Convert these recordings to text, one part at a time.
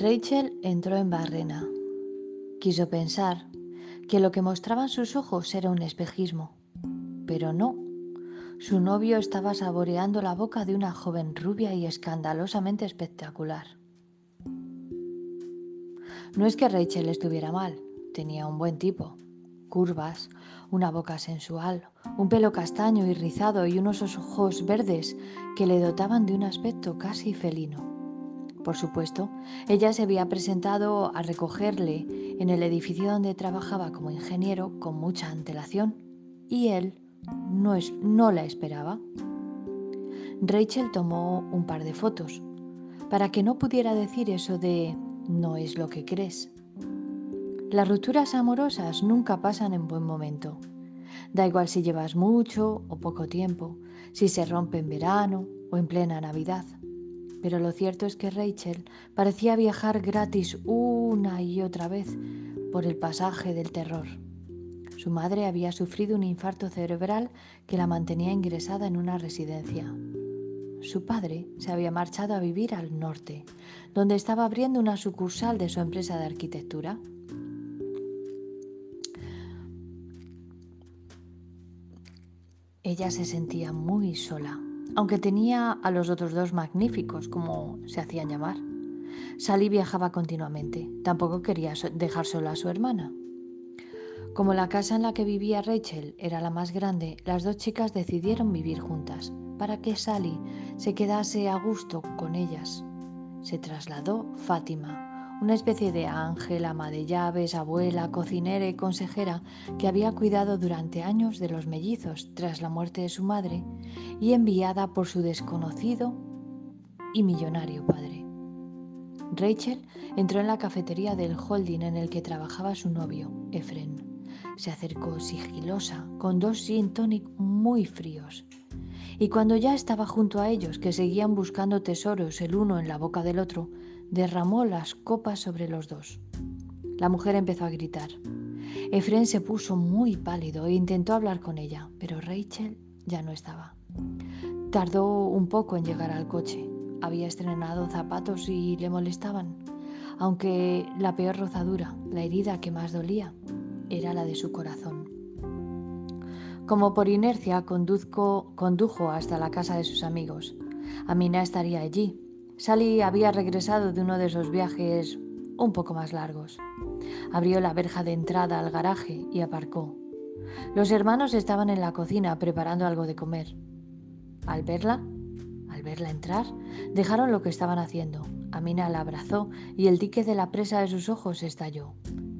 Rachel entró en Barrena. Quiso pensar que lo que mostraban sus ojos era un espejismo, pero no. Su novio estaba saboreando la boca de una joven rubia y escandalosamente espectacular. No es que Rachel estuviera mal, tenía un buen tipo, curvas, una boca sensual, un pelo castaño y rizado y unos ojos verdes que le dotaban de un aspecto casi felino. Por supuesto, ella se había presentado a recogerle en el edificio donde trabajaba como ingeniero con mucha antelación y él no, es, no la esperaba. Rachel tomó un par de fotos para que no pudiera decir eso de no es lo que crees. Las rupturas amorosas nunca pasan en buen momento. Da igual si llevas mucho o poco tiempo, si se rompe en verano o en plena Navidad. Pero lo cierto es que Rachel parecía viajar gratis una y otra vez por el pasaje del terror. Su madre había sufrido un infarto cerebral que la mantenía ingresada en una residencia. Su padre se había marchado a vivir al norte, donde estaba abriendo una sucursal de su empresa de arquitectura. Ella se sentía muy sola aunque tenía a los otros dos magníficos, como se hacían llamar. Sally viajaba continuamente, tampoco quería dejar sola a su hermana. Como la casa en la que vivía Rachel era la más grande, las dos chicas decidieron vivir juntas, para que Sally se quedase a gusto con ellas. Se trasladó Fátima, una especie de ángel, ama de llaves, abuela, cocinera y consejera que había cuidado durante años de los mellizos tras la muerte de su madre y enviada por su desconocido y millonario padre. Rachel entró en la cafetería del holding en el que trabajaba su novio, Efren. Se acercó sigilosa con dos gin tonic muy fríos. Y cuando ya estaba junto a ellos, que seguían buscando tesoros el uno en la boca del otro, derramó las copas sobre los dos. La mujer empezó a gritar. Efren se puso muy pálido e intentó hablar con ella, pero Rachel ya no estaba. Tardó un poco en llegar al coche. Había estrenado zapatos y le molestaban, aunque la peor rozadura, la herida que más dolía, era la de su corazón. Como por inercia condujo hasta la casa de sus amigos. Amina estaría allí, Sally había regresado de uno de esos viajes un poco más largos. Abrió la verja de entrada al garaje y aparcó. Los hermanos estaban en la cocina preparando algo de comer. Al verla, al verla entrar, dejaron lo que estaban haciendo. Amina la abrazó y el dique de la presa de sus ojos estalló.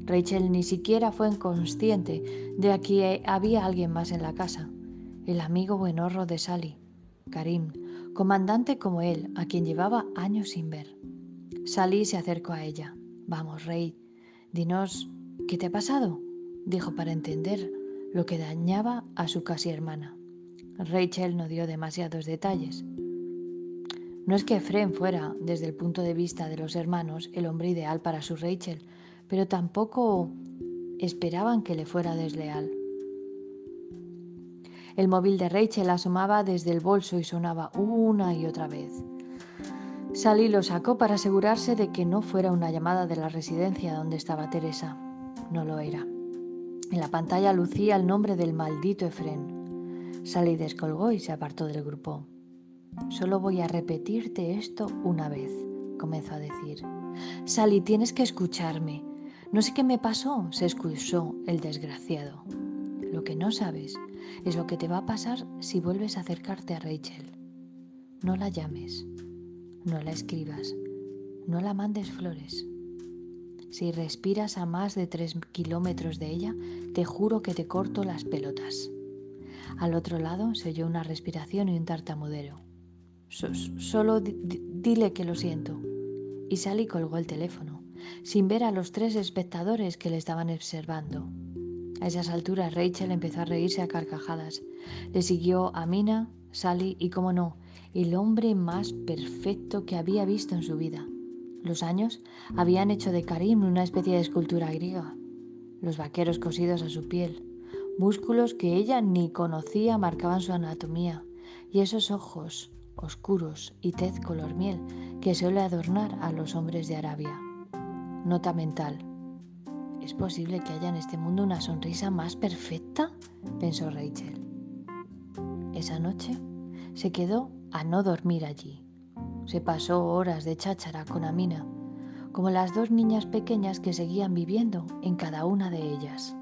Rachel ni siquiera fue consciente de que había alguien más en la casa, el amigo buenorro de Sally, Karim, comandante como él, a quien llevaba años sin ver. Sally se acercó a ella. Vamos, Rey, dinos, ¿qué te ha pasado? dijo para entender lo que dañaba a su casi hermana. Rachel no dio demasiados detalles. No es que Efren fuera, desde el punto de vista de los hermanos, el hombre ideal para su Rachel, pero tampoco esperaban que le fuera desleal. El móvil de Rachel asomaba desde el bolso y sonaba una y otra vez. Sally lo sacó para asegurarse de que no fuera una llamada de la residencia donde estaba Teresa. No lo era. En la pantalla lucía el nombre del maldito Efren. Sally descolgó y se apartó del grupo. Solo voy a repetirte esto una vez, comenzó a decir. Sally, tienes que escucharme. No sé qué me pasó, se excusó el desgraciado. Lo que no sabes es lo que te va a pasar si vuelves a acercarte a Rachel. No la llames, no la escribas, no la mandes flores. Si respiras a más de tres kilómetros de ella, te juro que te corto las pelotas. Al otro lado se oyó una respiración y un tartamudero. solo dile que lo siento. Y Sally colgó el teléfono, sin ver a los tres espectadores que le estaban observando. A esas alturas Rachel empezó a reírse a carcajadas. Le siguió Amina, Sally y, como no, el hombre más perfecto que había visto en su vida. Los años habían hecho de Karim una especie de escultura griega. Los vaqueros cosidos a su piel, músculos que ella ni conocía marcaban su anatomía, y esos ojos oscuros y tez color miel que suele adornar a los hombres de Arabia. nota mental. ¿Es posible que haya en este mundo una sonrisa más perfecta? pensó Rachel. Esa noche se quedó a no dormir allí. Se pasó horas de cháchara con Amina, como las dos niñas pequeñas que seguían viviendo en cada una de ellas.